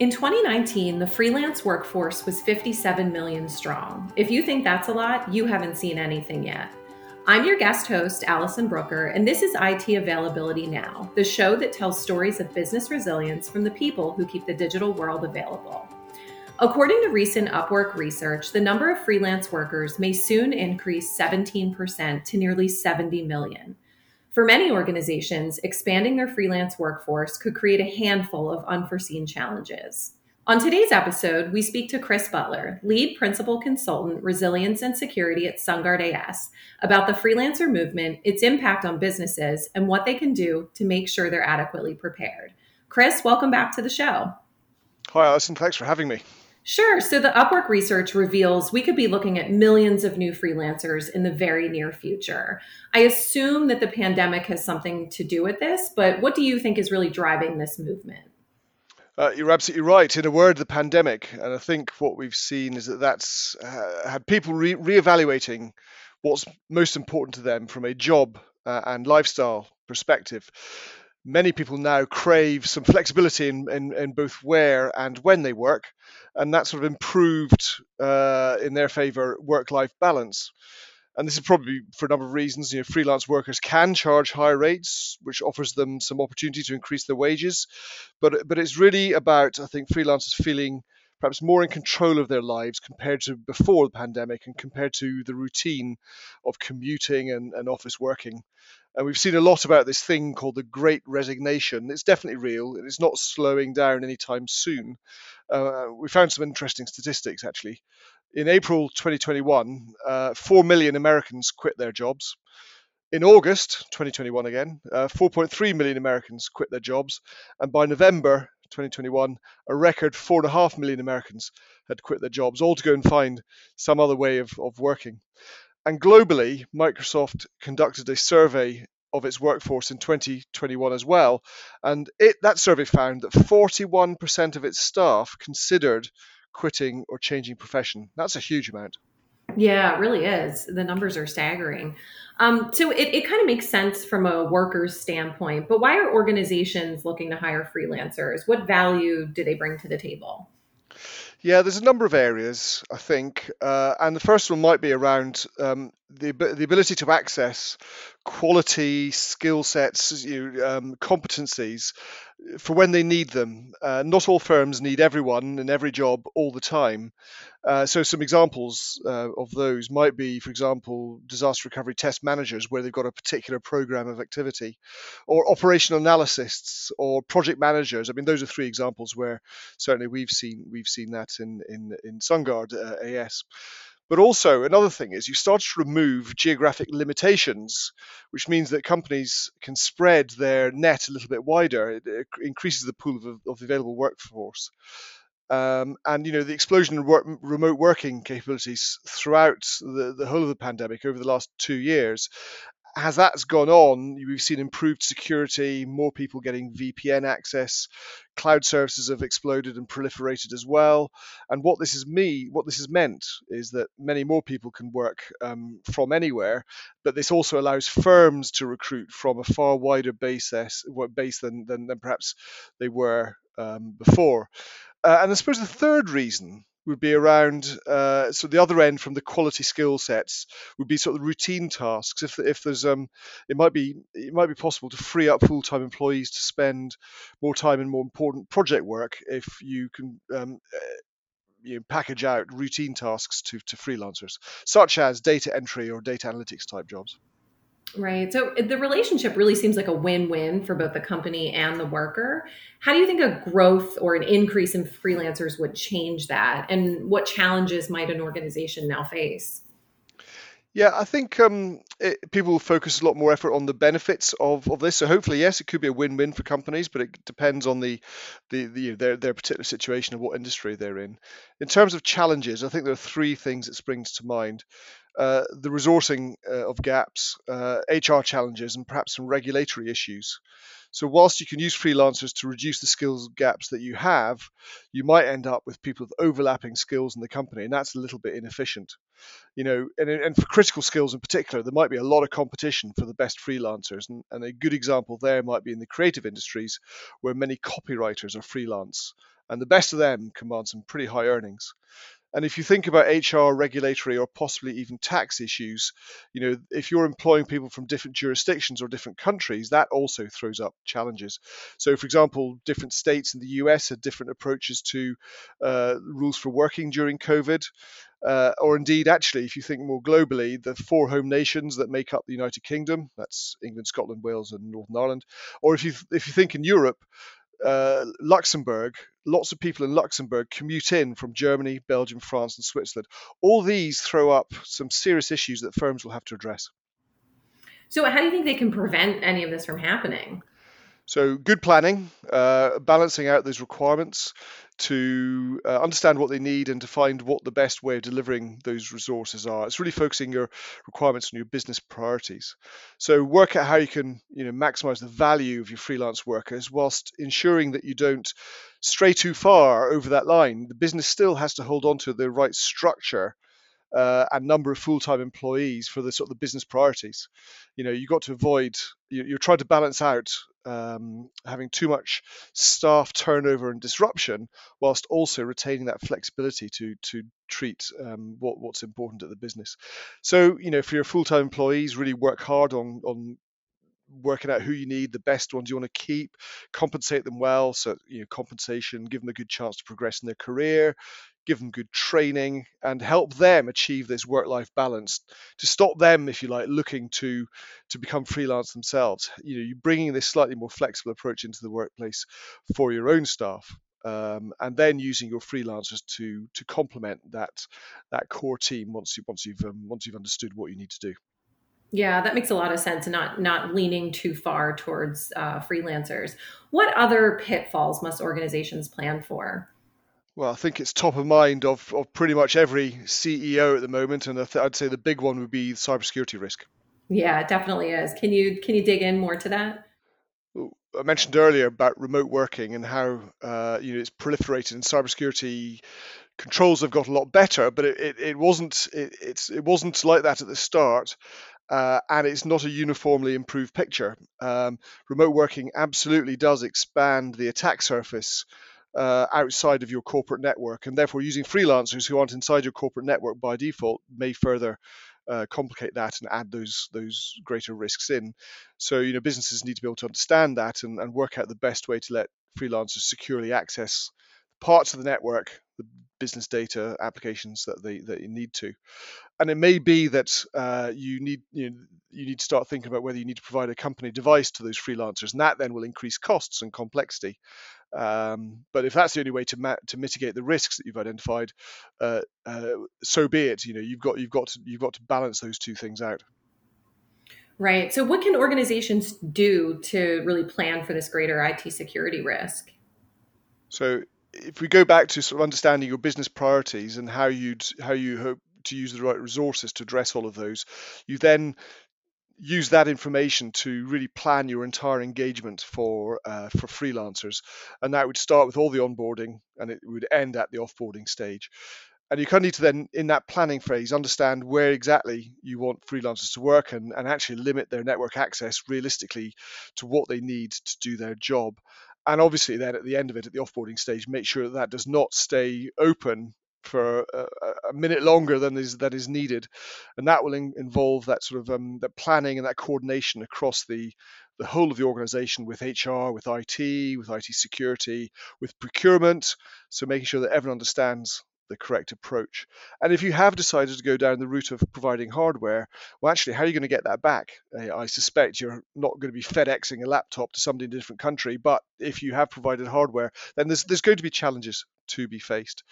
In 2019, the freelance workforce was 57 million strong. If you think that's a lot, you haven't seen anything yet. I'm your guest host, Allison Brooker, and this is IT Availability Now, the show that tells stories of business resilience from the people who keep the digital world available. According to recent Upwork research, the number of freelance workers may soon increase 17% to nearly 70 million. For many organizations, expanding their freelance workforce could create a handful of unforeseen challenges. On today's episode, we speak to Chris Butler, lead principal consultant, resilience and security at SunGard AS, about the freelancer movement, its impact on businesses, and what they can do to make sure they're adequately prepared. Chris, welcome back to the show. Hi, Allison. Thanks for having me. Sure. So the Upwork research reveals we could be looking at millions of new freelancers in the very near future. I assume that the pandemic has something to do with this, but what do you think is really driving this movement? Uh, you're absolutely right. In a word, the pandemic, and I think what we've seen is that that's uh, had people re- reevaluating what's most important to them from a job uh, and lifestyle perspective many people now crave some flexibility in, in, in, both where and when they work, and that sort of improved uh, in their favor work-life balance. And this is probably for a number of reasons. You know, freelance workers can charge higher rates, which offers them some opportunity to increase their wages. But but it's really about I think freelancers feeling perhaps more in control of their lives compared to before the pandemic and compared to the routine of commuting and, and office working. And we've seen a lot about this thing called the Great Resignation. It's definitely real. It's not slowing down anytime soon. Uh, we found some interesting statistics actually. In April 2021, uh, 4 million Americans quit their jobs. In August 2021, again, uh, 4.3 million Americans quit their jobs. And by November 2021, a record 4.5 million Americans had quit their jobs, all to go and find some other way of, of working. And globally, Microsoft conducted a survey of its workforce in 2021 as well, and it, that survey found that 41% of its staff considered quitting or changing profession. That's a huge amount. Yeah, it really is. The numbers are staggering. Um, so it, it kind of makes sense from a worker's standpoint, but why are organizations looking to hire freelancers? What value do they bring to the table? Yeah, there's a number of areas, I think. Uh, and the first one might be around um, the, the ability to access quality skill sets, you um, competencies for when they need them. Uh, not all firms need everyone in every job all the time. Uh, so some examples uh, of those might be, for example, disaster recovery test managers, where they've got a particular program of activity, or operational analysts, or project managers. I mean, those are three examples where certainly we've seen we've seen that in in in SunGard uh, AS. But also, another thing is you start to remove geographic limitations, which means that companies can spread their net a little bit wider. It, it increases the pool of, of the available workforce. Um, and you know the explosion in work, remote working capabilities throughout the, the whole of the pandemic over the last two years as that's gone on, we've seen improved security, more people getting VPN access, cloud services have exploded and proliferated as well. And what this is me, what this has meant is that many more people can work um, from anywhere, but this also allows firms to recruit from a far wider base, base than, than, than perhaps they were um, before. Uh, and I suppose the third reason would be around uh, so the other end from the quality skill sets would be sort of routine tasks. If if there's um it might be it might be possible to free up full-time employees to spend more time in more important project work if you can um, uh, you know, package out routine tasks to, to freelancers such as data entry or data analytics type jobs Right. So the relationship really seems like a win win for both the company and the worker. How do you think a growth or an increase in freelancers would change that? And what challenges might an organization now face? Yeah, I think um, it, people focus a lot more effort on the benefits of, of this. So hopefully, yes, it could be a win-win for companies, but it depends on the, the, the their their particular situation and what industry they're in. In terms of challenges, I think there are three things that springs to mind. Uh, the resourcing uh, of gaps, uh, HR challenges, and perhaps some regulatory issues. So, whilst you can use freelancers to reduce the skills gaps that you have, you might end up with people with overlapping skills in the company, and that's a little bit inefficient. You know, and, and for critical skills in particular, there might be a lot of competition for the best freelancers, and, and a good example there might be in the creative industries, where many copywriters are freelance and the best of them command some pretty high earnings. And if you think about HR, regulatory, or possibly even tax issues, you know, if you're employing people from different jurisdictions or different countries, that also throws up challenges. So, for example, different states in the US had different approaches to uh, rules for working during COVID. Uh, or indeed, actually, if you think more globally, the four home nations that make up the United Kingdom, that's England, Scotland, Wales, and Northern Ireland, or if you if you think in Europe, uh, Luxembourg, lots of people in Luxembourg commute in from Germany, Belgium, France, and Switzerland. All these throw up some serious issues that firms will have to address. So, how do you think they can prevent any of this from happening? So, good planning, uh, balancing out those requirements to uh, understand what they need and to find what the best way of delivering those resources are. It's really focusing your requirements on your business priorities. So, work out how you can, you know, maximize the value of your freelance workers whilst ensuring that you don't stray too far over that line. The business still has to hold on to the right structure uh, and number of full-time employees for the sort of the business priorities. You know, you've got to avoid. You, you're trying to balance out um, having too much staff turnover and disruption, whilst also retaining that flexibility to to treat um, what, what's important at the business. So, you know, for your full-time employees, really work hard on on working out who you need, the best ones you want to keep, compensate them well. So, you know, compensation, give them a good chance to progress in their career, give them good training, and help them achieve this work-life balance. To stop them, if you like, looking to to become freelance themselves. You know, you're bringing this slightly more flexible approach into the workplace for your own staff. Um, and then using your freelancers to to complement that that core team once you once you've um, once you've understood what you need to do. Yeah, that makes a lot of sense. Not not leaning too far towards uh, freelancers. What other pitfalls must organizations plan for? Well, I think it's top of mind of, of pretty much every CEO at the moment, and I'd say the big one would be cybersecurity risk. Yeah, it definitely is. Can you can you dig in more to that? I mentioned earlier about remote working and how uh, you know it's proliferated, and cybersecurity controls have got a lot better, but it, it, it wasn't it, it's it wasn't like that at the start uh, and it's not a uniformly improved picture. Um, remote working absolutely does expand the attack surface uh, outside of your corporate network, and therefore using freelancers who aren't inside your corporate network by default may further uh, complicate that and add those those greater risks in. So you know businesses need to be able to understand that and, and work out the best way to let freelancers securely access parts of the network, the business data applications that they that you need to and it may be that uh, you need you, know, you need to start thinking about whether you need to provide a company device to those freelancers, and that then will increase costs and complexity. Um, but if that's the only way to ma- to mitigate the risks that you've identified, uh, uh, so be it. You know, you've got you've got to, you've got to balance those two things out. Right. So, what can organizations do to really plan for this greater IT security risk? So, if we go back to sort of understanding your business priorities and how you'd how you hope to use the right resources to address all of those. You then use that information to really plan your entire engagement for uh, for freelancers, and that would start with all the onboarding, and it would end at the offboarding stage. And you kind of need to then, in that planning phase, understand where exactly you want freelancers to work and, and actually limit their network access realistically to what they need to do their job. And obviously, then at the end of it, at the offboarding stage, make sure that that does not stay open for a, a, minute longer than is that is needed, and that will in, involve that sort of um, that planning and that coordination across the the whole of the organization with HR, with IT, with IT security, with procurement. So making sure that everyone understands the correct approach. And if you have decided to go down the route of providing hardware, well, actually, how are you going to get that back? I suspect you're not going to be FedExing a laptop to somebody in a different country, but if you have provided hardware, then there's there's going to be challenges to be faced.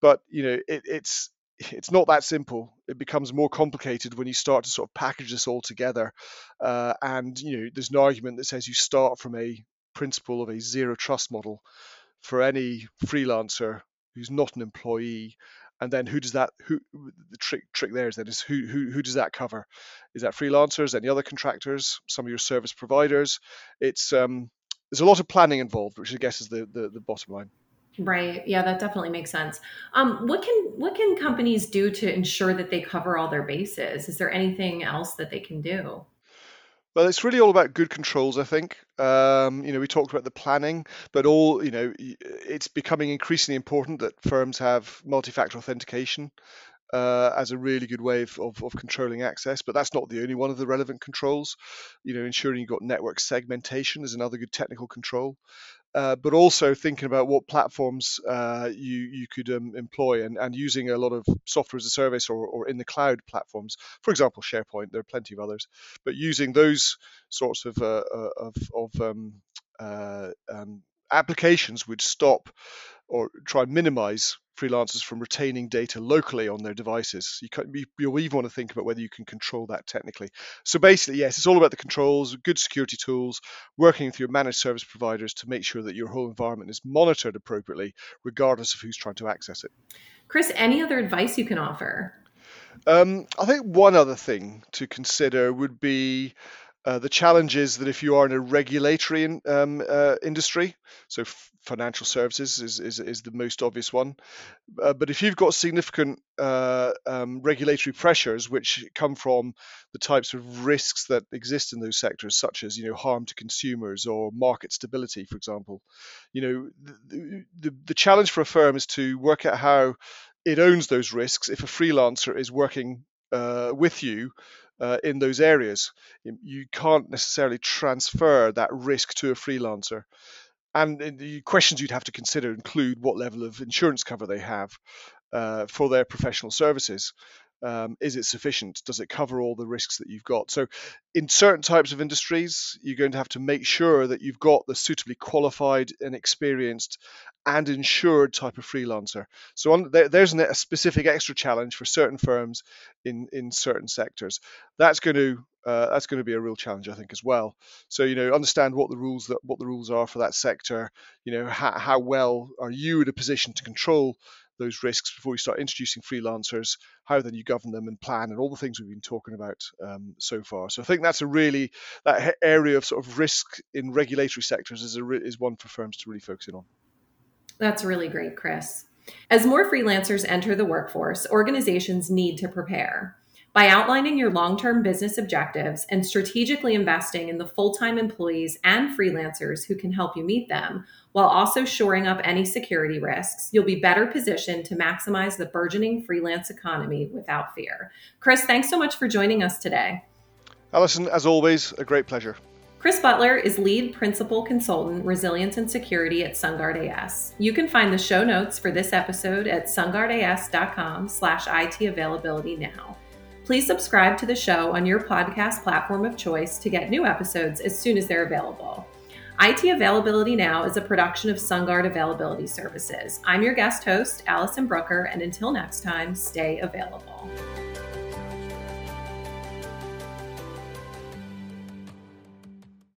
But you know, it, it's it's not that simple. It becomes more complicated when you start to sort of package this all together. Uh, and you know, there's an argument that says you start from a principle of a zero trust model for any freelancer who's not an employee. And then who does that? Who the trick trick there is that is who who who does that cover? Is that freelancers? Any other contractors? Some of your service providers? It's um, there's a lot of planning involved, which I guess is the the, the bottom line. Right. Yeah, that definitely makes sense. Um, what can what can companies do to ensure that they cover all their bases? Is there anything else that they can do? Well, it's really all about good controls, I think. Um, you know, we talked about the planning, but all you know, it's becoming increasingly important that firms have multi-factor authentication uh, as a really good way of, of, of, controlling access. But that's not the only one of the relevant controls. You know, ensuring you've got network segmentation is another good technical control. Uh, but also thinking about what platforms uh, you you could um, employ and, and using a lot of software as a service or, or in the cloud platforms. For example, SharePoint. There are plenty of others, but using those sorts of uh, uh of, of um, uh, um, applications would stop or try and minimize freelancers from retaining data locally on their devices. You can, you'll even want to think about whether you can control that technically. So basically, yes, it's all about the controls, good security tools, working with your managed service providers to make sure that your whole environment is monitored appropriately, regardless of who's trying to access it. Chris, any other advice you can offer? Um, I think one other thing to consider would be uh, the challenge is that if you are in a regulatory in, um, uh, industry, so f- financial services is, is, is, the most obvious one. Uh, but if you've got significant uh, um, regulatory pressures which come from the types of risks that exist in those sectors, such as you know harm to consumers or market stability, for example, you know the, the, the challenge for a firm is to work out how it owns those risks if a freelancer is working uh, with you uh, in those areas. You can't necessarily transfer that risk to a freelancer. And the questions you'd have to consider include what level of insurance cover they have uh, for their professional services. Um, is it sufficient? Does it cover all the risks that you've got? So, in certain types of industries, you're going to have to make sure that you've got the suitably qualified and experienced and insured type of freelancer. So on, there, there's an, a specific extra challenge for certain firms in in certain sectors. That's going to uh, that's going to be a real challenge, I think, as well. So you know, understand what the rules that what the rules are for that sector. You know, how, how well are you in a position to control those risks before you start introducing freelancers? How then you govern them and plan and all the things we've been talking about um, so far. So I think that's a really that area of sort of risk in regulatory sectors is a is one for firms to really focus in on. That's really great, Chris. As more freelancers enter the workforce, organizations need to prepare. By outlining your long term business objectives and strategically investing in the full time employees and freelancers who can help you meet them, while also shoring up any security risks, you'll be better positioned to maximize the burgeoning freelance economy without fear. Chris, thanks so much for joining us today. Allison, as always, a great pleasure. Chris Butler is lead principal consultant, resilience and security at SunGard AS. You can find the show notes for this episode at sungardas.com slash IT availability now. Please subscribe to the show on your podcast platform of choice to get new episodes as soon as they're available. IT Availability Now is a production of SunGard Availability Services. I'm your guest host, Allison Brooker, and until next time, stay available.